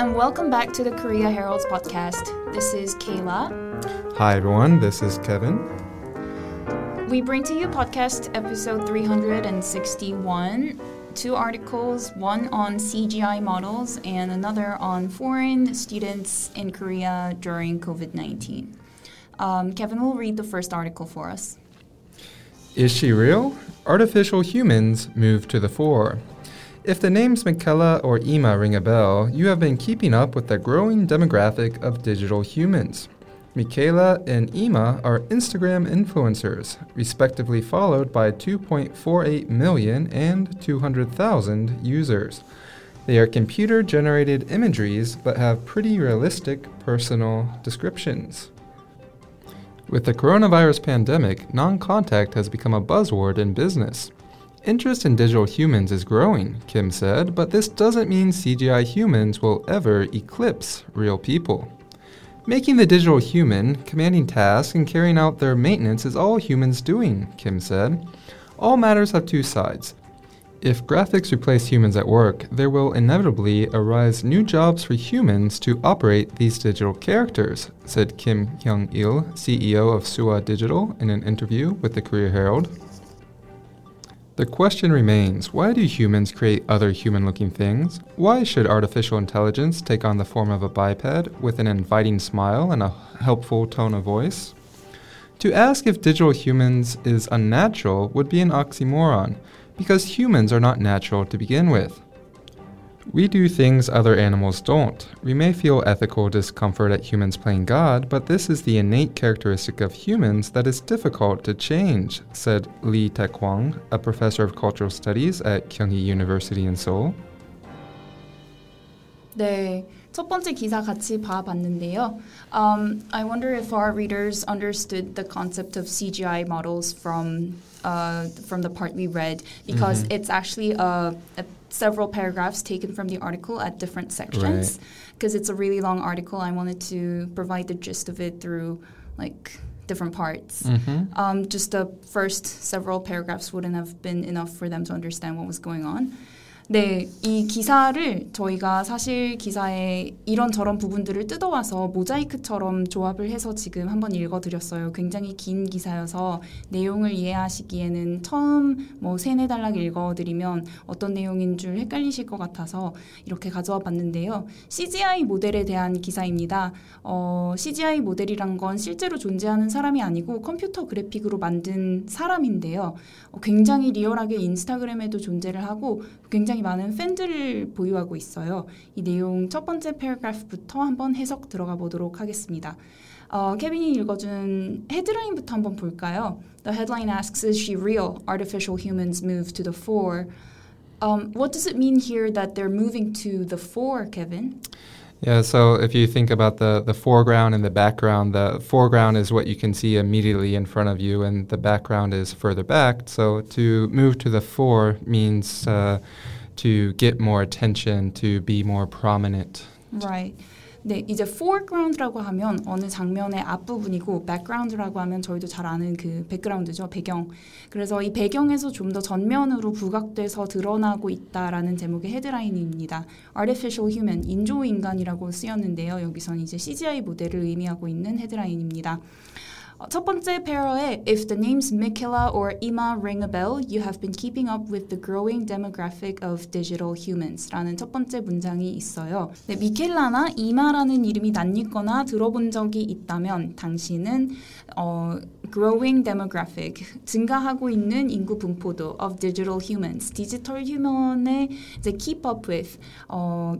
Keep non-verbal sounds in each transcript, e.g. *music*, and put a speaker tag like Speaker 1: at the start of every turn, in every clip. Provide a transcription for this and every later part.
Speaker 1: and welcome back to the Korea Herald's podcast. This is Kayla.
Speaker 2: Hi, everyone. This is Kevin.
Speaker 1: We bring to you podcast episode 361 two articles, one on CGI models and another on foreign students in Korea during COVID 19. Um, Kevin will read the first article for us.
Speaker 2: Is she real? Artificial humans move to the fore. If the names Miquela or Imma ring a bell, you have been keeping up with the growing demographic of digital humans. Miquela and Imma are Instagram influencers, respectively followed by 2.48 million and 200,000 users. They are computer generated imageries but have pretty realistic personal descriptions. With the coronavirus pandemic, non contact has become a buzzword in business. Interest in digital humans is growing, Kim said, but this doesn't mean CGI humans will ever eclipse real people. Making the digital human, commanding tasks, and carrying out their maintenance is all humans doing, Kim said. All matters have two sides. If graphics replace humans at work, there will inevitably arise new jobs for humans to operate these digital characters, said Kim Hyung il, CEO of Suwa Digital, in an interview with the Korea Herald. The question remains why do humans create other human looking things? Why should artificial intelligence take on the form of a biped with an inviting smile and a helpful tone of voice? To ask if digital humans is unnatural would be an oxymoron, because humans are not natural to begin with. We do things other animals don't. We may feel ethical discomfort at humans playing God, but this is the innate characteristic of humans that is difficult to change, said Lee Taekwang, a professor of cultural studies at Kyunghee University in Seoul.
Speaker 1: 네, 첫 번째 기사 같이 봐봤는데요. Um, I wonder if our readers understood the concept of CGI models from uh, from the part we read, because mm-hmm. it's actually a, a several paragraphs taken from the article at different sections because right. it's a really long article. I wanted to provide the gist of it through like different parts. Mm-hmm. Um, just the first several paragraphs wouldn't have been enough for them to understand what was going on. 네, 이 기사를 저희가 사실 기사에 이런저런 부분들을 뜯어와서 모자이크처럼 조합을 해서 지금 한번 읽어드렸어요. 굉장히 긴 기사여서 내용을 이해하시기에는 처음 뭐 세네 달락 읽어드리면 어떤 내용인 줄 헷갈리실 것 같아서 이렇게 가져와 봤는데요. CGI 모델에 대한 기사입니다. 어, CGI 모델이란 건 실제로 존재하는 사람이 아니고 컴퓨터 그래픽으로 만든 사람인데요. 어, 굉장히 리얼하게 인스타그램에도 존재를 하고 굉장히 굉장히 많은 팬들을 보유하고 있어요. 이 내용 첫 번째 패러그래프부터 한번 해석 들어가 보도록 하겠습니다. 어, 케빈이 읽어준 헤드라인부터 한번 볼까요? The headline asks, is she real? Artificial humans move to the fore. Um, what does it mean here that they're moving to the fore, Kevin?
Speaker 2: Yeah, so if you think about the, the foreground and the background, the foreground is what you can see immediately in front of you, and the background is further back. So to move to the fore means uh, to get more attention, to be more prominent.
Speaker 1: Right. 네, 이제 foreground라고 하면 어느 장면의 앞부분이고 background라고 하면 저희도 잘 아는 그 백그라운드죠, 배경. 그래서 이 배경에서 좀 더 전면으로 부각돼서 드러나고 있다라는 제목의 헤드라인입니다. artificial human, 인조 인간이라고 쓰였는데요. 여기선 이제 CGI 모델을 의미하고 있는 헤드라인입니다. 첫 번째 페어에 If the names Michaela or Ima ring a bell, you have been keeping up with the growing demographic of digital humans 라는 첫 번째 문장이 있어요. 네, 미켈라나 이마라는 이름이 낯익거나 들어본 적이 있다면 당신은 어, growing demographic 증가하고 있는 인구 분포도 of digital humans 디지털 휴먼에 이제 keep up with 어,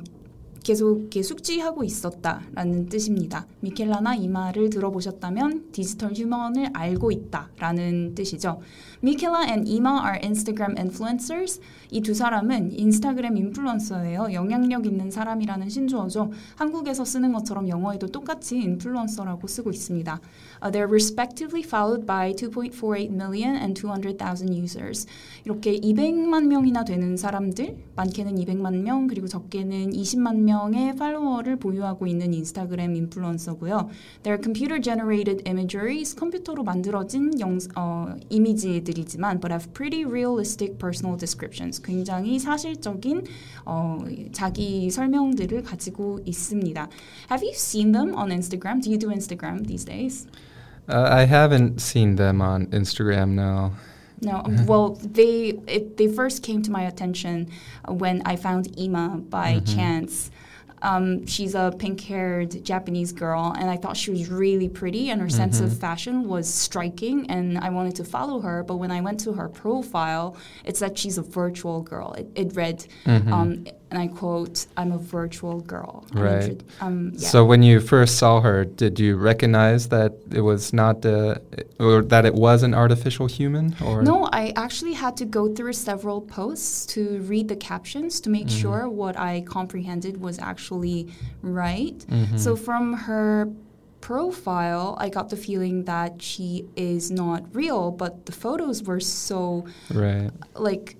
Speaker 1: 계속 이렇게 숙지하고 있었다라는 뜻입니다. 미켈라나 이 말을 들어보셨다면 디지털 휴먼을 알고 있다라는 뜻이죠. 미켈라 and Ima are Instagram influencers. 이 두 사람은 인스타그램 인플루언서예요. 영향력 있는 사람이라는 신조어죠. 한국에서 쓰는 것처럼 영어에도 똑같이 인플루언서라고 쓰고 있습니다. Uh, they're respectively followed by 2.48 million and 200,000 users. 이렇게 200만 명이나 되는 사람들, 많게는 200만 명, 그리고 적게는 20만 명 200명의 팔로워를 보유하고 있는 인스타그램 인플루언서고요. They're computer-generated imageries, 컴퓨터로 만들어진 영, 어, 이미지들 드리지만 but have pretty realistic personal descriptions. 굉장히 사실적인 어, 자기 설명들을 가지고 있습니다. Have you seen them on Instagram? Do you do Instagram these days?
Speaker 2: Uh, I haven't seen them on Instagram now.
Speaker 1: No, um, *laughs* well, they it, they first came to my attention when I found Imma by mm -hmm. chance. Um, she's a pink-haired Japanese girl, and I thought she was really pretty, and her sense of fashion was striking, and I wanted to follow her. But when I went to her profile, it said she's a virtual girl. It, it read, um, and I quote, "I'm a virtual girl."
Speaker 2: Right.
Speaker 1: Um, yeah.
Speaker 2: So when you first saw her, did you recognize that it was not, uh, or that it was an artificial human? Or
Speaker 1: No, I actually had to go through several posts to read the captions to make sure what I comprehended was actually right. So from her profile, I got the feeling that she is not real, but the photos were so
Speaker 2: right.
Speaker 1: like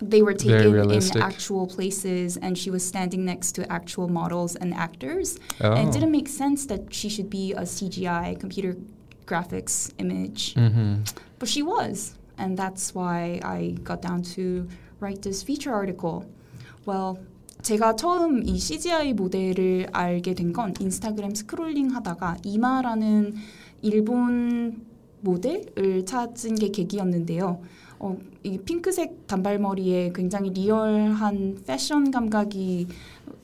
Speaker 1: they were
Speaker 2: Very
Speaker 1: taken in
Speaker 2: realistic.
Speaker 1: actual places and she was standing next to actual models and actors.
Speaker 2: Oh.
Speaker 1: And it didn't make sense that she should be a CGI computer graphics image.
Speaker 2: hmm
Speaker 1: But she was, and that's why I got down to write this feature article. Well, 제가 처음 이 CGI 모델을 알게 된 건 인스타그램 스크롤링 하다가 이마라는 일본 모델을 찾은 게 계기였는데요. 어, 이 핑크색 단발머리에 굉장히 리얼한 패션 감각이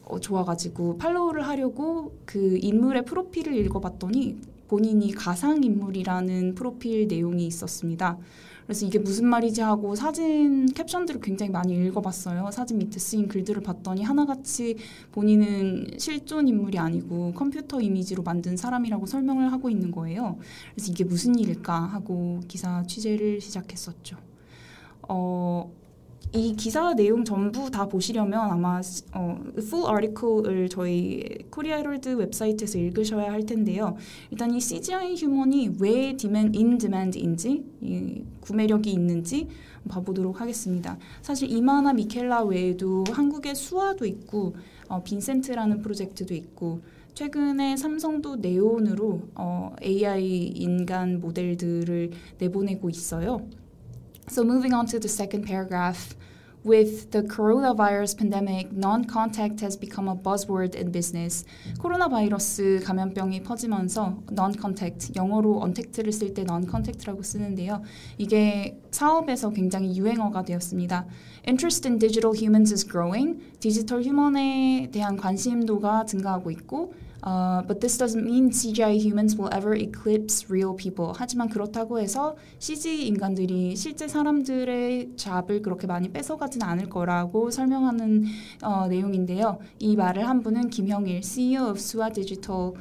Speaker 1: 어, 좋아가지고 팔로우를 하려고 그 인물의 프로필을 읽어봤더니 본인이 가상 인물이라는 프로필 내용이 있었습니다. 그래서 이게 무슨 말이지 하고 사진 캡션들을 굉장히 많이 읽어봤어요. 사진 밑에 쓰인 글들을 봤더니 하나같이 본인은 실존 인물이 아니고 컴퓨터 이미지로 만든 사람이라고 설명을 하고 있는 거예요. 그래서 이게 무슨 일일까 하고 기사 취재를 시작했었죠. 어, 이 기사 내용 전부 다 보시려면 아마 어, full article을 저희 코리아 헤럴드 웹사이트에서 읽으셔야 할 텐데요. 일단 이 CGI 휴먼이 왜 디맨 인 디맨드인지 이 구매력이 있는지 봐보도록 하겠습니다. 사실 이마나 미켈라 외에도 한국에 수아도 있고 어, 빈센트라는 프로젝트도 있고 최근에 삼성도 네온으로 어, AI 인간 모델들을 내보내고 있어요. So moving on to the second paragraph. With the coronavirus pandemic, non-contact has become a buzzword in business. 코로나 바이러스 감염병이 퍼지면서 non-contact, 영어로 언택트를 쓸 때 non-contact라고 쓰는데요. 이게 사업에서 굉장히 유행어가 되었습니다. Interest in digital humans is growing. 디지털 휴먼에 대한 관심도가 증가하고 있고 Uh, but this doesn't mean CGI humans will ever eclipse real people. 하지만 그렇다고 해서 CG 인간들이 실제 사람들의 잡을 그렇게 많이 뺏어가지는 않을 거라고 설명하는 어, 내용인데요. 이 말을 한 분은 김형일, CEO of 수아 디지털이라는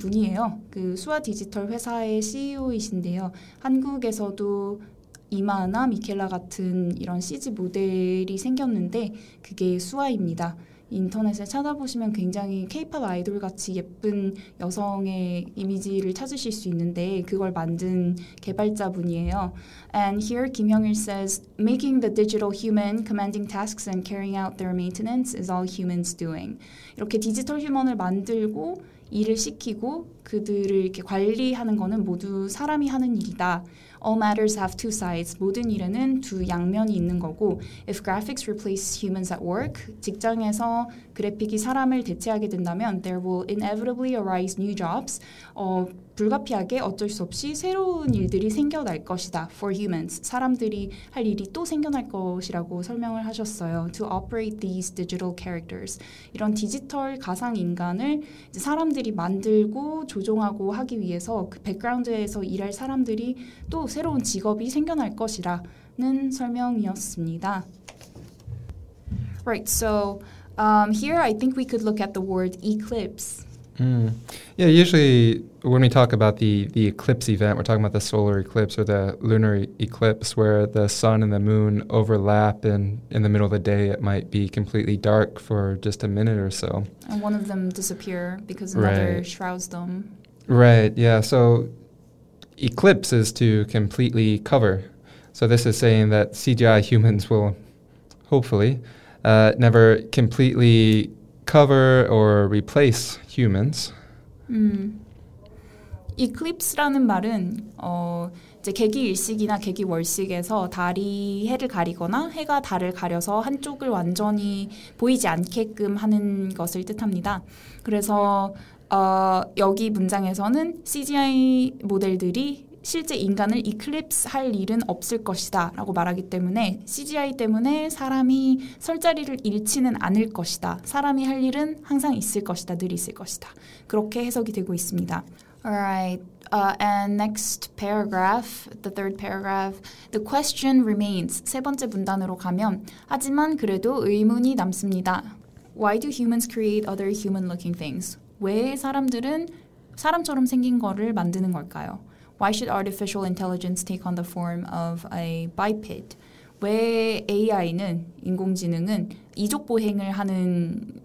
Speaker 1: 분이에요. 그 수아 디지털 회사의 CEO이신데요. 한국에서도 이마나 미켈라 같은 이런 CG 모델이 생겼는데 그게 수아입니다. 인터넷에 찾아보시면 굉장히 케이팝 아이돌 같이 예쁜 여성의 이미지를 찾으실 수 있는데 그걸 만든 개발자분이에요. And here 김형일 says, making the digital human commanding tasks and carrying out their maintenance is all humans doing. 이렇게 디지털 휴먼을 만들고 일을 시키고 그들을 이렇게 관리하는 거는 모두 사람이 하는 일이다. All matters have two sides. 모든 일에는 두 양면이 있는 거고, if graphics replace humans at work, 직장에서 그래픽이 사람을 대체하게 된다면, there will inevitably arise new jobs. 어, 불가피하게 어쩔 수 없이 새로운 일들이 생겨날 것이다. For humans, 사람들이 할 일이 또 생겨날 것이라고 설명을 하셨어요. To operate these digital characters, 이런 디지털 가상 인간을 사람들이 만들고 조종하고 하기 위해서 그 백그라운드에서 일할 사람들이 또 새로운 직업이 생겨날 것이라는 설명이었습니다. Right. So um, here, I think we could look at the word eclipse.
Speaker 2: Mm. Yeah, usually when we talk about the, the eclipse event, we're talking about the solar eclipse or the lunar e- eclipse where the sun and the moon overlap, and in the middle of the day, it might be completely dark for just a minute or so.
Speaker 1: And one of them disappear because another
Speaker 2: Right.
Speaker 1: shrouds them.
Speaker 2: Right, yeah. So eclipse is to completely cover. So this is saying that CGI humans will hopefully uh, never completely cover or replace humans.
Speaker 1: 음. 이클립스라는 말은 어 이제 개기 일식이나 개기 월식에서 달이 해를 가리거나 해가 달을 가려서 한쪽을 완전히 보이지 않게끔 하는 것을 뜻합니다. 그래서 어, 여기 문장에서는 CGI 모델들이 실제 인간을 이클립스 할 일은 없을 것이다 라고 말하기 때문에 CGI 때문에 사람이 설 자리를 잃지는 않을 것이다. 사람이 할 일은 항상 있을 것이다. 늘 있을 것이다. 그렇게 해석이 되고 있습니다. Alright, uh, and next paragraph, the third paragraph, the question remains. 세 번째 문단으로 가면, 하지만 그래도 의문이 남습니다. Why do humans create other human-looking things? 왜 사람들은 사람처럼 생긴 거를 만드는 걸까요? Why should artificial intelligence take on the form of a biped? 왜 AI는 인공지능은 이족 보행을 하는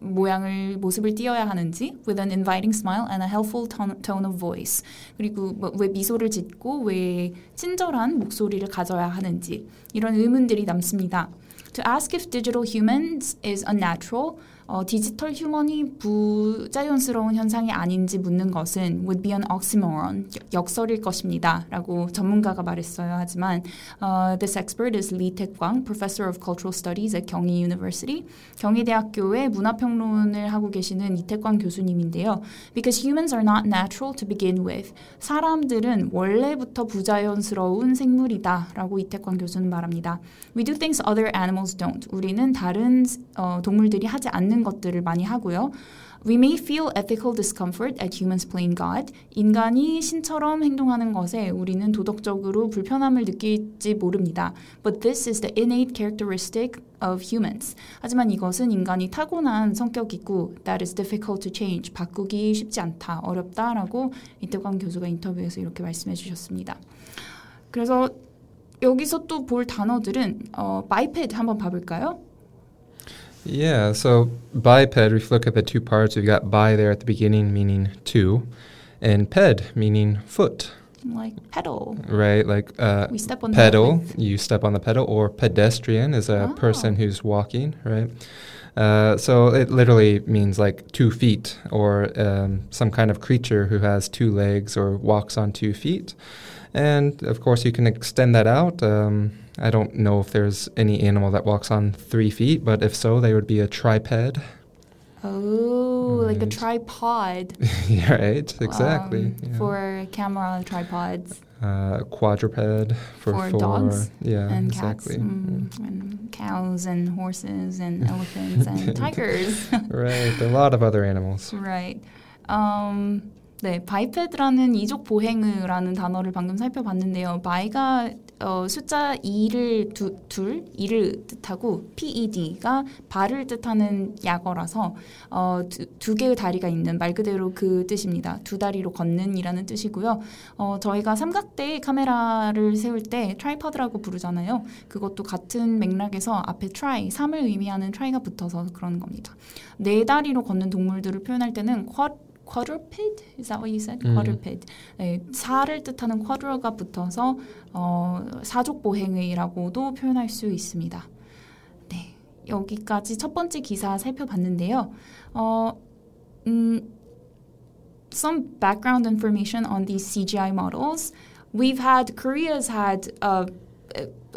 Speaker 1: 모양을 모습을 띄어야 하는지 with an inviting smile and a helpful tone, of voice 그리고 뭐, 왜 미소를 짓고 왜 친절한 목소리를 가져야 하는지 이런 의문들이 남습니다. To ask if digital humans is unnatural 어, 디지털 휴먼이 부자연스러운 현상이 아닌지 묻는 것은 would be an oxymoron, 역설일 것입니다. 라고 전문가가 말했어요. 하지만 uh, this expert is Lee Taekwang, professor of cultural studies at 경희 University. 경희대학교의 문화평론을 하고 계시는 이태광 교수님인데요. Because humans are not natural to begin with. 사람들은 원래부터 부자연스러운 생물이다. 라고 이태광 교수는 말합니다. We do things other animals don't. 우리는 다른 어, 동물들이 하지 않는 것들을 많이 하고요. We may feel ethical discomfort at humans playing God. 인간이 신처럼 행동하는 것에 우리는 도덕적으로 불편함을 느낄지 모릅니다. But this is the innate characteristic of humans. 하지만 이것은 인간이 타고난 성격이고 that is difficult to change. 바꾸기 쉽지 않다, 어렵다라고 이태광 교수가 인터뷰에서 이렇게 말씀해 주셨습니다. 그래서 여기서 또 볼 단어들은 어, biped 한번 봐볼까요?
Speaker 2: Yeah, so biped, if you look at the two parts, we've got bi there at the beginning, meaning two, and ped, meaning foot.
Speaker 1: Like pedal.
Speaker 2: Right, like uh,
Speaker 1: we step on
Speaker 2: pedal, you step on the pedal, or pedestrian is a
Speaker 1: Oh.
Speaker 2: person who's walking, right? Uh, so it literally means like two feet, or um, some kind of creature who has two legs or walks on two feet. And of course, you can extend that out. Um, I don't know if there's any animal that walks on three feet, but if so, they would be a triped.
Speaker 1: Oh, like a
Speaker 2: Right.
Speaker 1: tripod. *laughs*
Speaker 2: Yeah, right, exactly.
Speaker 1: um,
Speaker 2: yeah.
Speaker 1: For camera tripods
Speaker 2: uh, quadruped for,
Speaker 1: For dogs
Speaker 2: Yeah,
Speaker 1: and
Speaker 2: exactly.
Speaker 1: cats, mm, and cows and horses and *laughs* elephants and tigers. *laughs*
Speaker 2: Right, a lot of other animals.
Speaker 1: right. Um, 네, 바이페드라는 이족 보행의라는 단어를 방금 살펴봤는데요. 바이가 어, 숫자 2를 두, 둘, 2를 뜻하고 PED가 발을 뜻하는 약어라서 어, 두, 두 개의 다리가 있는 말 그대로 그 뜻입니다. 두 다리로 걷는이라는 뜻이고요. 어, 저희가 삼각대 카메라를 세울 때 트라이퍼드라고 부르잖아요. 그것도 같은 맥락에서 앞에 try, 3을 의미하는 try가 붙어서 그런 겁니다. 네 다리로 걷는 동물들을 표현할 때는 quad, quadruped? Is that what you said?
Speaker 2: 음.
Speaker 1: quadruped. 네, 사를 뜻하는 quadra가 붙어서 어, 사족 보행의라고도 표현할 수 있습니다. 네, 여기까지 첫 번째 기사 살펴봤는데요. 어, 음, some background information on these CGI models. We've had Korea's had uh,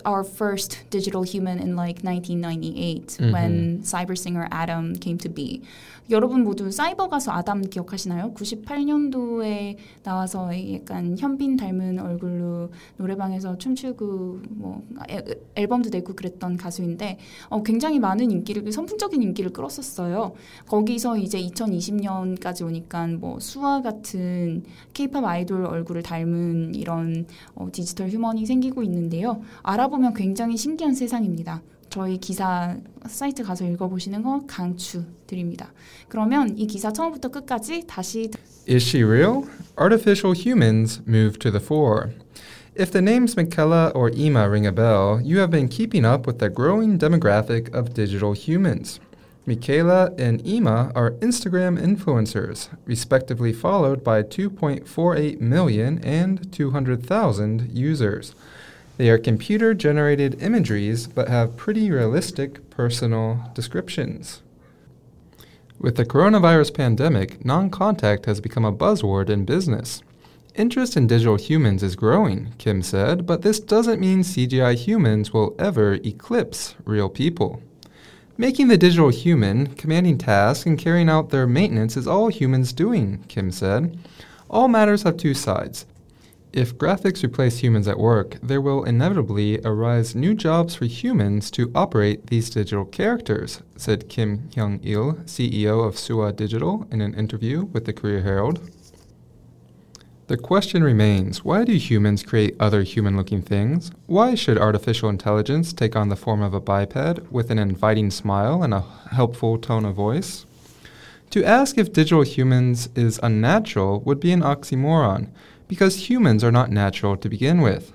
Speaker 1: our first digital human in like 1998 when cyber singer Adam came to be. 여러분 모두 사이버 가수 아담 기억하시나요? 98년도에 나와서 약간 현빈 닮은 얼굴로 노래방에서 춤추고 뭐 애- 앨범도 내고 그랬던 가수인데 어, 굉장히 많은 인기를 선풍적인 인기를 끌었었어요. 거기서 이제 2020년까지 오니까 뭐 수아 같은 케이팝 아이돌 얼굴을 닮은 이런 어, 디지털 휴먼이 생기고 있는데요. 알아보면 굉장히 신기한 세상입니다. 저희 기사 사이트 가서 읽어보시는 거 강추드립니다. 그러면 이 기사 처음부터 끝까지 다시
Speaker 2: Is she real? Artificial humans move to the fore. If the names Miquela or Imma ring a bell, you have been keeping up with the growing demographic of digital humans. Miquela and Imma are Instagram influencers, respectively followed by 2.48 million and 200,000 users. They are computer generated imageries but have pretty realistic personal descriptions. With the coronavirus pandemic, non contact has become a buzzword in business. Interest in digital humans is growing, Kim said, but this doesn't mean CGI humans will ever eclipse real people. Making the digital human, commanding tasks, and carrying out their maintenance is all humans doing, Kim said. All matters have two sides. If graphics replace humans at work, there will inevitably arise new jobs for humans to operate these digital characters, said Kim Hyung il, CEO of Suwa Digital, in an interview with the Korea Herald. The question remains why do humans create other human looking things? Why should artificial intelligence take on the form of a biped with an inviting smile and a helpful tone of voice? To ask if digital humans is unnatural would be an oxymoron because humans are not natural to begin with.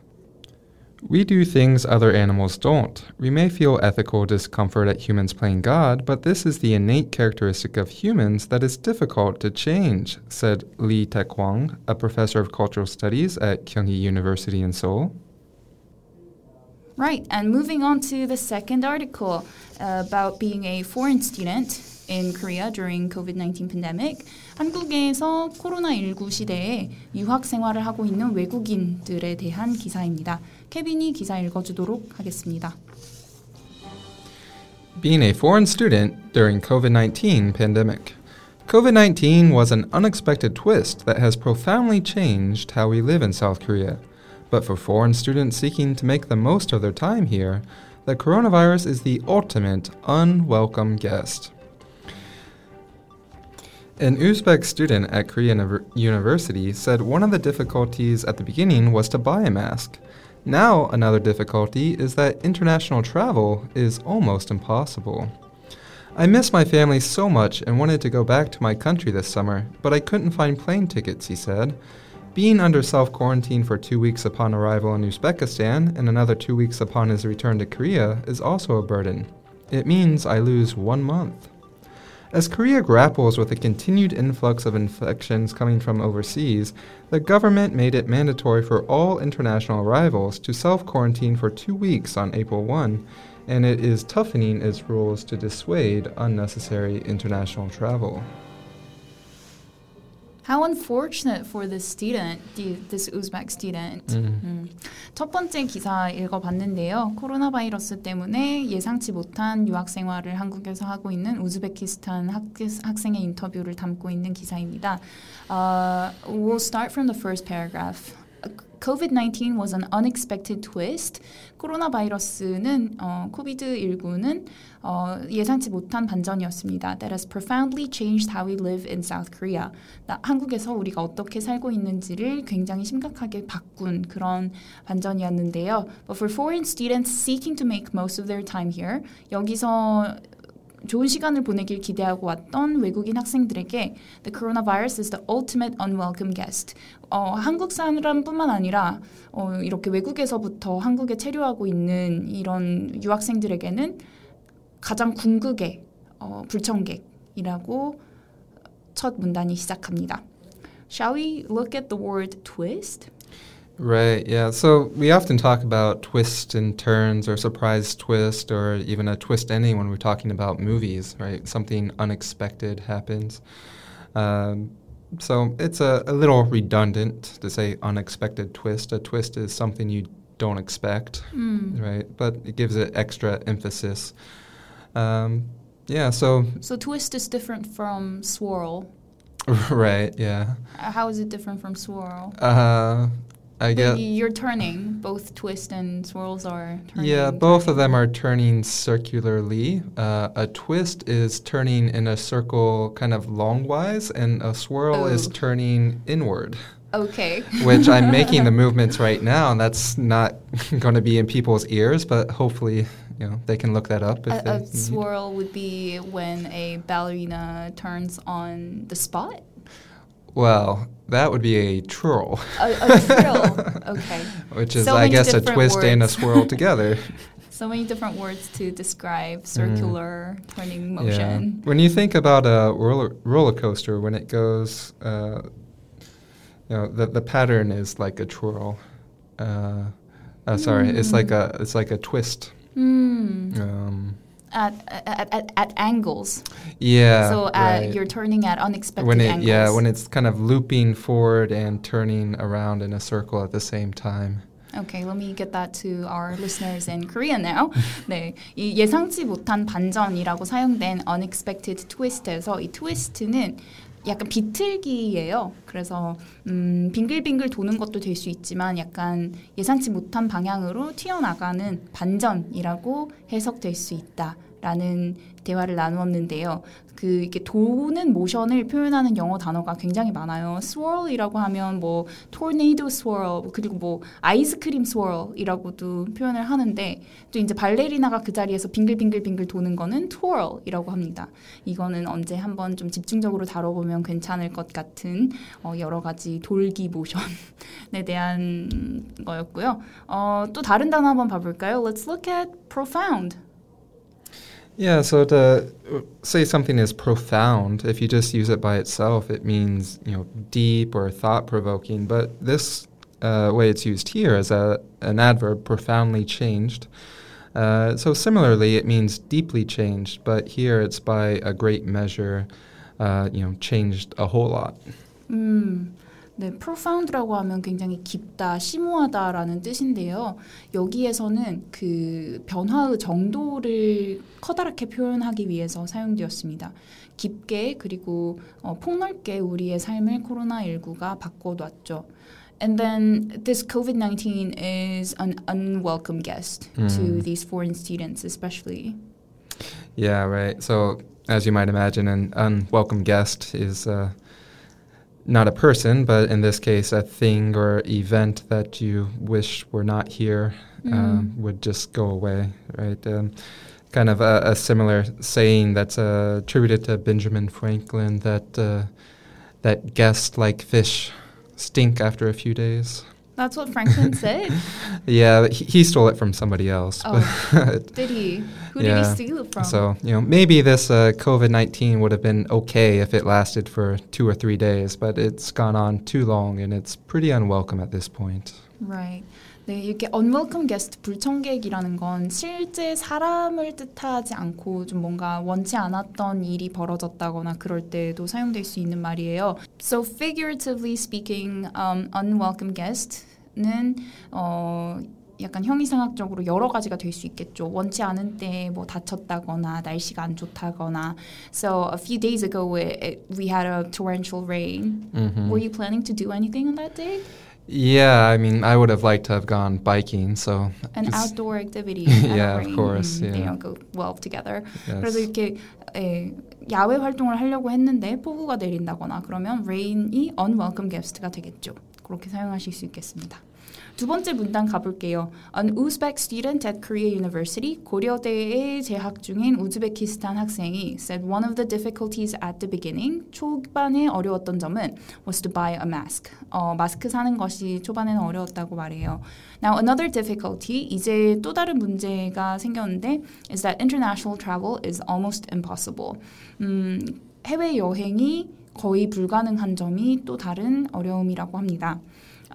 Speaker 2: We do things other animals don't. We may feel ethical discomfort at humans playing God, but this is the innate characteristic of humans that is difficult to change, said Lee Taekwang, a professor of cultural studies at Kyunghee University in Seoul.
Speaker 1: Right, and moving on to the second article uh, about being a foreign student in Korea during COVID-19 pandemic. 한국에서 코로나19 시대에 유학 생활을 하고 있는 외국인들에 대한 기사입니다. 케빈이 기사 읽어주도록 하겠습니다.
Speaker 2: Being a foreign student during COVID-19 pandemic. COVID-19 was an unexpected twist that has profoundly changed how we live in South Korea. But for foreign students seeking to make the most of their time here, the coronavirus is the ultimate unwelcome guest. An Uzbek student at Korea University said one of the difficulties at the beginning was to buy a mask. Now, another difficulty is that international travel is almost impossible. I miss my family so much and wanted to go back to my country this summer, but I couldn't find plane tickets, he said. Being under self quarantine for two weeks upon arrival in Uzbekistan and another two weeks upon his return to Korea is also a burden. It means I lose one month. As Korea grapples with a continued influx of infections coming from overseas, the government made it mandatory for all international arrivals to self quarantine for two weeks on April 1, and it is toughening its rules to dissuade unnecessary international travel.
Speaker 1: How unfortunate for this student, this Uzbek student.
Speaker 2: Mm.
Speaker 1: 음. 첫 번째 기사 읽어봤는데요. 코로나 바이러스 때문에 예상치 못한 유학 생활을 한국에서 하고 있는 우즈베키스탄 학, 학생의 인터뷰를 담고 있는 기사입니다. Uh, we'll start from the first paragraph. COVID-19 was an unexpected twist. 코로나 바이러스는 어, 코비드19는 어, 예상치 못한 반전이었습니다. That has profoundly changed how we live in South Korea. 나, 한국에서 우리가 어떻게 살고 있는지를 굉장히 심각하게 바꾼 그런 반전이었는데요. But for foreign students seeking to make most of their time here, 여기서 좋은 시간을 보내길 기대하고 왔던 외국인 학생들에게 the coronavirus is the ultimate unwelcome guest. 어, 한국 사람뿐만 아니라 어, 이렇게 외국에서부터 한국에 체류하고 있는 이런 유학생들에게는 가장 궁극의 어, 불청객이라고 첫 문단이 시작합니다. Shall we look at the word twist?
Speaker 2: Right, yeah. So we often talk about twists and turns or surprise twist or even a twist ending when we're talking about movies, right? Something unexpected happens. Um, so it's a, a little redundant to say unexpected twist. A twist is something you don't expect,
Speaker 1: mm.
Speaker 2: right? But it gives it extra emphasis. Um, yeah, so.
Speaker 1: So twist is different from swirl. *laughs*
Speaker 2: right, yeah.
Speaker 1: How is it different from swirl?
Speaker 2: Uh, I guess
Speaker 1: you're turning. Both twist and swirls are turning.
Speaker 2: Yeah, both turning. of them are turning circularly. Uh, a twist is turning in a circle, kind of longwise, and a swirl oh. is turning inward.
Speaker 1: Okay. *laughs*
Speaker 2: which I'm making the *laughs* movements right now, and that's not *laughs* going to be in people's ears, but hopefully, you know, they can look that up.
Speaker 1: If a, a swirl would be when a ballerina turns on the spot.
Speaker 2: Well, that would be a twirl.
Speaker 1: A, a twirl, *laughs* okay.
Speaker 2: Which is, so I guess, a twist
Speaker 1: words.
Speaker 2: and a swirl together. *laughs*
Speaker 1: so many different words to describe circular mm. turning motion.
Speaker 2: Yeah. When you think about a roller, roller coaster, when it goes, uh, you know, the, the pattern is like a twirl. Uh, uh, sorry, mm. it's like a it's like a twist.
Speaker 1: Mm.
Speaker 2: Um,
Speaker 1: at at, at, at angles.
Speaker 2: Yeah.
Speaker 1: so uh,
Speaker 2: right.
Speaker 1: you're turning at unexpected
Speaker 2: when it
Speaker 1: angles.
Speaker 2: yeah when it's kind of looping forward and turning around in a circle at the same time.
Speaker 1: Okay, let me get that to our listeners in Korean now. *laughs* 네, 이 예상치 못한 반전이라고 사용된 unexpected twist에서 이 twist는 약간 비틀기예요. 그래서 음, 빙글빙글 도는 것도 될 수 있지만 약간 예상치 못한 방향으로 튀어나가는 반전이라고 해석될 수 있다 라는 대화를 나누었는데요. 그 이렇게 도는 모션을 표현하는 영어 단어가 굉장히 많아요. swirl이라고 하면 뭐 tornado swirl 그리고 뭐 아이스크림 swirl이라고도 표현을 하는데 또 이제 발레리나가 그 자리에서 빙글빙글빙글 도는 거는 twirl이라고 합니다. 이거는 언제 한번 좀 집중적으로 다뤄보면 괜찮을 것 같은 어, 여러 가지 돌기 모션에 대한 거였고요. 어, 또 다른 단어 한번 봐볼까요? Let's look at profound.
Speaker 2: Yeah, so to say something is profound, if you just use it by itself, it means you know deep or thought provoking. But this uh, way it's used here as a an adverb, profoundly changed. Uh, so similarly, it means deeply changed, but here it's by a great measure. Uh, you know, changed a whole lot.
Speaker 1: 음, 네, profound라고 하면 굉장히 깊다, 심오하다라는 뜻인데요. 여기에서는 그 변화의 정도를 커다랗게 표현하기 위해서 사용되었습니다. 깊게 그리고 어, 폭넓게 우리의 삶을 코로나19가 바꿔놨죠. And then this COVID-19 is an unwelcome guest to
Speaker 2: Mm.
Speaker 1: these foreign students, especially.
Speaker 2: Yeah, right. So, as you might imagine, an unwelcome guest is uh, not a person, but in this case, a thing or event that you wish were not here um, would just go away, right? Um, kind of a, a similar saying that's uh, attributed to Benjamin Franklin that uh, that guests like fish stink after a few days.
Speaker 1: That's what Franklin said. *laughs*
Speaker 2: Yeah, he, he stole it from somebody else.
Speaker 1: Oh. *laughs* did he? Who did he
Speaker 2: Yeah.
Speaker 1: steal it from?
Speaker 2: So, you know, maybe this uh, COVID 19 would have been okay if it lasted for two or three days, but it's gone on too long and it's pretty unwelcome at this point.
Speaker 1: Right. 네, 이렇게 unwelcome guest, 불청객이라는 건 실제 사람을 뜻하지 않고 좀 뭔가 원치 않았던 일이 벌어졌다거나 그럴 때도 사용될 수 있는 말이에요. So figuratively speaking, um, unwelcome guest는 어, 약간 형이상학적으로 여러 가지가 될 수 있겠죠. 원치 않은 때 뭐 다쳤다거나 날씨가 안 좋다거나. So a few days ago it, it, we had a torrential rain.
Speaker 2: Mhm.
Speaker 1: Were you planning to do anything on that day?
Speaker 2: Yeah, I mean, I would have liked to have gone biking, so.
Speaker 1: An outdoor activity.
Speaker 2: Yeah, of
Speaker 1: rain.
Speaker 2: course,
Speaker 1: Mm, They
Speaker 2: yeah.
Speaker 1: don't go well together.
Speaker 2: yes.
Speaker 1: 그래서 이렇게 에, 야외 활동을 하려고 했는데 폭우가 내린다거나 그러면 rain이 unwelcome guest가 되겠죠. 그렇게 사용하실 수 있겠습니다. 두 번째 문단 가볼게요. An Uzbek student at Korea University, 고려대에 재학 중인 우즈베키스탄 학생이 said one of the difficulties at the beginning, 초반에 어려웠던 점은 was to buy a mask. 어, 마스크 사는 것이 초반에는 어려웠다고 말해요. Now another difficulty, 이제 또 다른 문제가 생겼는데 is that international travel is almost impossible. 음, 해외 여행이 거의 불가능한 점이 또 다른 어려움이라고 합니다.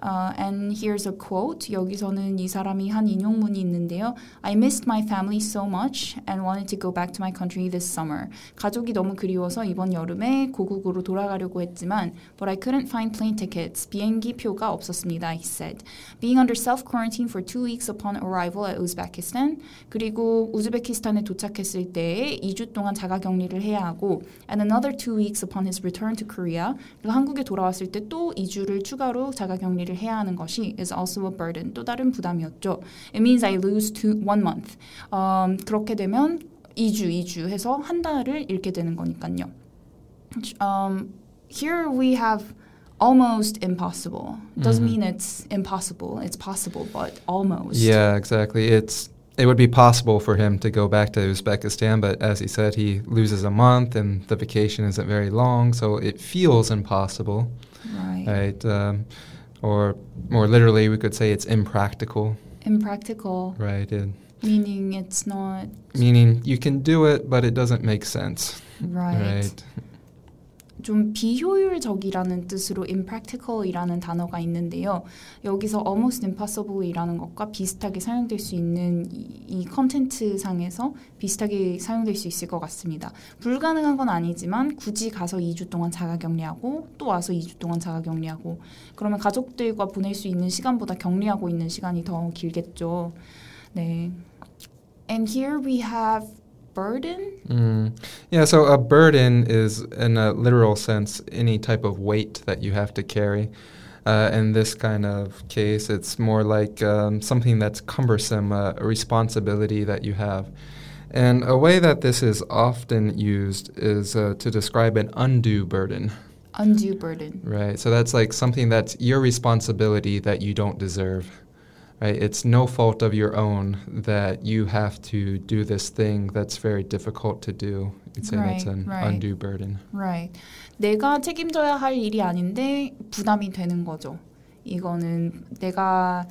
Speaker 1: Uh, and here's a quote. 여기서는 이 사람이 한 인용문이 있는데요. I missed my family so much and wanted to go back to my country this summer. 가족이 너무 그리워서 이번 여름에 고국으로 돌아가려고 했지만 but I couldn't find plane tickets. 비행기 표가 없었습니다. He said. Being under self-quarantine for two weeks upon arrival at Uzbekistan. 그리고 우즈베키스탄에 도착했을 때 2주 동안 자가 격리를 해야 하고 and another two weeks upon his return to Korea. 그리고 한국에 돌아왔을 때 또 2주를 추가로 자가 격리 를 해야 하는 것이 is also a burden. 또 다른 부담이었죠. It means I lose two, one month. 음, 그렇게 되면 2주, 2주 해서 한 달을 잃게 되는 거니까요. Um, here we have almost impossible. Doesn't
Speaker 2: Mhm.
Speaker 1: mean it's impossible. It's possible, but almost.
Speaker 2: Yeah, exactly. It's it would be possible for him to go back to Uzbekistan, but as he said, he loses a month and the vacation isn't very long, so it feels impossible,
Speaker 1: Right.
Speaker 2: right? Um, or more literally, we could say it's impractical,
Speaker 1: Impractical,
Speaker 2: right? It,
Speaker 1: meaning it's not
Speaker 2: meaning you can do it, but it doesn't make sense,
Speaker 1: right.
Speaker 2: right?
Speaker 1: 좀 비효율적이라는 뜻으로 impractical이라는 단어가 있는데요. 여기서 almost impossible이라는 것과 비슷하게 사용될 수 있는 이, 이 컨텐츠 상에서 비슷하게 사용될 수 있을 것 같습니다. 불가능한 건 아니지만 굳이 가서 2주 동안 자가격리하고 또 와서 2주 동안 자가격리하고 그러면 가족들과 보낼 수 있는 시간보다 격리하고 있는 시간이 더 길겠죠. 네. And here we have burden.
Speaker 2: Mm. Yeah, so a burden is, in a literal sense, any type of weight that you have to carry. Uh, in this kind of case, it's more like um, something that's cumbersome, uh, a responsibility that you have. And a way that this is often used is uh, to describe an undue burden.
Speaker 1: Undue burden.
Speaker 2: Right. So that's like something that's your responsibility that you don't deserve. Right? It's no fault of your own that you have to do this thing that's very difficult to do. You'd say that's
Speaker 1: Right,
Speaker 2: an
Speaker 1: right.
Speaker 2: undue burden.
Speaker 1: Right. 내가 책임져야 할 일이 아닌데 부담이 되는 거죠. 이거는 내가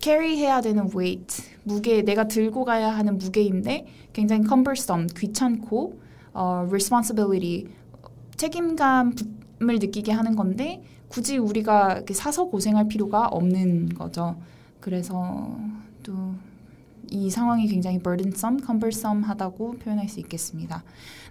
Speaker 1: carry해야 되는 weight, 무게, 내가 들고 가야 하는 무게인데 굉장히 cumbersome, 귀찮고 어, responsibility, 책임감을 느끼게 하는 건데 굳이 우리가 사서 고생할 필요가 없는 거죠. 그래서 또 이 상황이 굉장히 burdensome, cumbersome하다고 표현할 수 있겠습니다.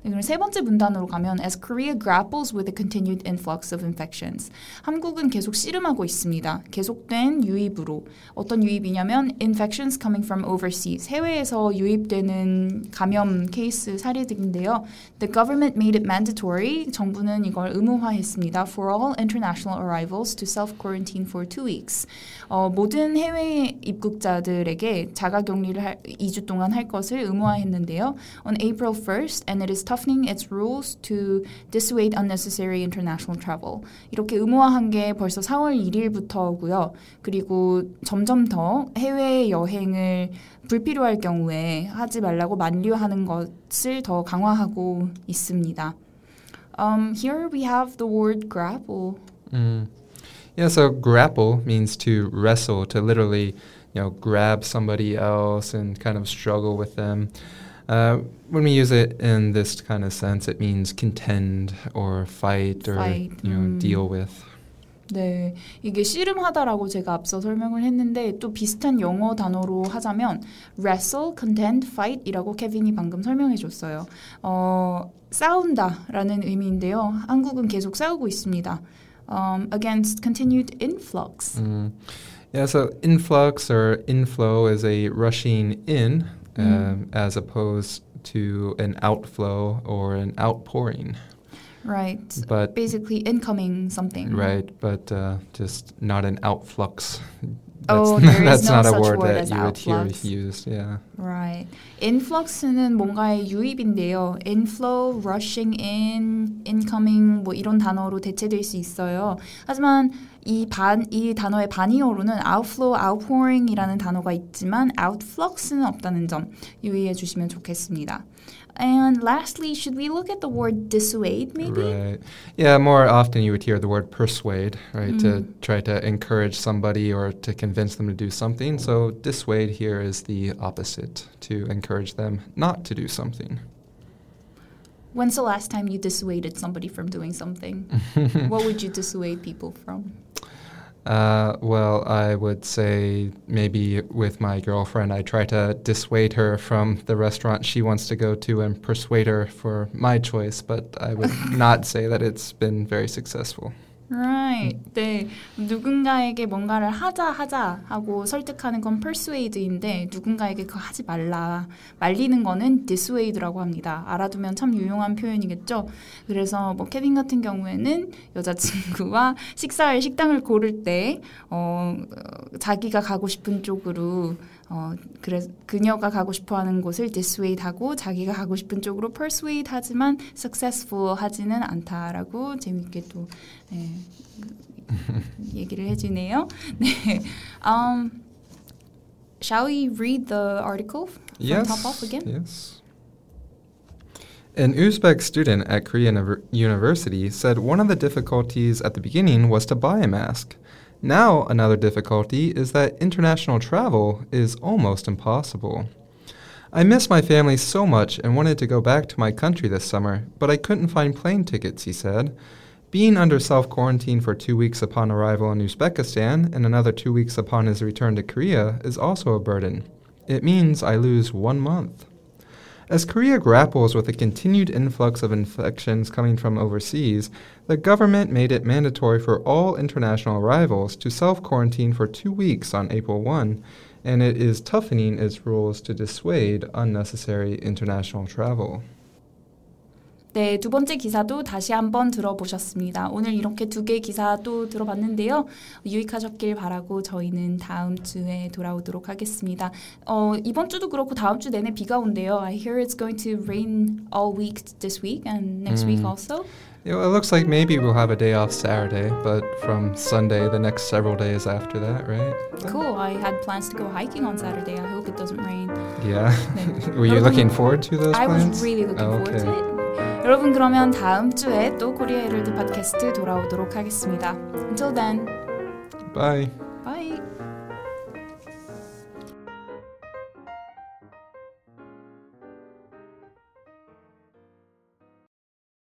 Speaker 1: 네, 그럼 세 번째 문단으로 가면 as Korea grapples with the continued influx of infections. 한국은 계속 씨름하고 있습니다. 계속된 유입으로 어떤 유입이냐면 infections coming from overseas. 해외에서 유입되는 감염 케이스 사례들인데요. The government made it mandatory. 정부는 이걸 의무화했습니다. For all international arrivals to self quarantine for two weeks. 어, 모든 해외 입국자들에게 자가 격리 를 할, 2주 동안 할 것을 의무화했는데요. On April 1st, and it is toughening its rules to dissuade unnecessary international travel. 이렇게 의무화한 게 벌써 4월 1일부터고요. 그리고 점점 더 해외 여행을 불필요할 경우에 하지 말라고 만류하는 것을 더 강화하고 있습니다. Um, here we have the word grapple.
Speaker 2: Mm. Yeah, so grapple means to wrestle, to literally, you know, grab somebody else and kind of struggle with them. Uh, when we use it in this kind of sense, it means contend or fight or
Speaker 1: Fight,
Speaker 2: you know
Speaker 1: mm.
Speaker 2: deal with.
Speaker 1: 네, 이게 씨름하다라고 제가 앞서 설명을 했는데 또 비슷한 영어 단어로 하자면 wrestle, contend, fight이라고 케빈이 방금 설명해 줬어요. 어, 싸운다라는 의미인데요. 한국은 계속 싸우고 있습니다. Um, against continued influx.
Speaker 2: Mm. Yeah, so influx or inflow is a rushing in um, as opposed to an outflow or an outpouring.
Speaker 1: Right.
Speaker 2: But
Speaker 1: Basically incoming something.
Speaker 2: right, but uh, just not an outflux.
Speaker 1: Oh,
Speaker 2: That's-
Speaker 1: there *laughs* is
Speaker 2: that's
Speaker 1: no
Speaker 2: not a
Speaker 1: such
Speaker 2: word
Speaker 1: word
Speaker 2: that
Speaker 1: as
Speaker 2: you would hear
Speaker 1: outflux.
Speaker 2: used. Yeah.
Speaker 1: Right. influx는 뭔가의 유입인데요. inflow, rushing in, incoming 뭐 이런 단어로 대체될 수 있어요. 하지만 이 반, 이 단어의 반이어로는 outflow, outpouring이라는 단어가 있지만 outflux는 없다는 점 유의해 주시면 좋겠습니다. And lastly, should we look at the word dissuade maybe?
Speaker 2: Right. Yeah, more often you would hear the word persuade, right? To
Speaker 1: Mm.
Speaker 2: try to encourage somebody or to convince them to do something. So dissuade here is the opposite, to encourage them not to do something.
Speaker 1: When's the last time you dissuaded somebody from doing something? *laughs* what would you dissuade people from?
Speaker 2: Uh, well, I would say maybe with my girlfriend, I try to dissuade her from the restaurant she wants to go to and persuade her for my choice, but I would *laughs* not say that it's been very successful.
Speaker 1: Right. 네. 누군가에게 뭔가를 하자 하자 하고 설득하는 건 persuade인데 누군가에게 그거 하지 말라 말리는 거는 dissuade라고 합니다. 알아두면 참 유용한 표현이겠죠. 그래서 뭐 케빈 같은 경우에는 여자친구와 *laughs* 식사할 식당을 고를 때 어, 어, 자기가 가고 싶은 쪽으로 어, 그래 그녀가 가고 싶어 하는 곳을 dissuade 하고 자기가 가고 싶은 쪽으로 persuade 하지만 successful 하지는 않다라고 재밌게 또 네, *laughs* 얘기를 해주네요. *laughs* 네. Um, shall we read the article from
Speaker 2: Yes.
Speaker 1: top off again?
Speaker 2: Yes. An Uzbek student at Korean Univer- University said one of the difficulties at the beginning was to buy a mask. Now, another difficulty is that international travel is almost impossible. I miss my family so much and wanted to go back to my country this summer, but I couldn't find plane tickets, he said. Being under self quarantine for two weeks upon arrival in Uzbekistan and another two weeks upon his return to Korea is also a burden. It means I lose one month. As Korea grapples with the continued influx of infections coming from overseas, the government made it mandatory for all international arrivals to self quarantine for two weeks on April 1, and it is toughening its rules to dissuade unnecessary international travel.
Speaker 1: 네, 두 번째 기사도 다시 한번 들어보셨습니다. 오늘 이렇게 두 개의 기사 또 들어봤는데요. 유익하셨길 바라고 저희는 다음 주에 돌아오도록 하겠습니다. 어, 이번 주도 그렇고 다음 주 내내 비가 온대요. I hear it's going to rain all week this week and next week also.
Speaker 2: It looks like maybe we'll have a day off Saturday, but from Sunday, the next several days after that, right?
Speaker 1: Cool. I had plans to go hiking on Saturday. I hope it doesn't rain.
Speaker 2: Yeah.
Speaker 1: 네.
Speaker 2: Were you looking forward to those
Speaker 1: I
Speaker 2: plans?
Speaker 1: was really looking forward
Speaker 2: Okay.
Speaker 1: to it. 여러분 그러면 다음 주에 또 코리아 헤럴드 팟캐스트 돌아오도록 하겠습니다. Until then.
Speaker 2: Bye.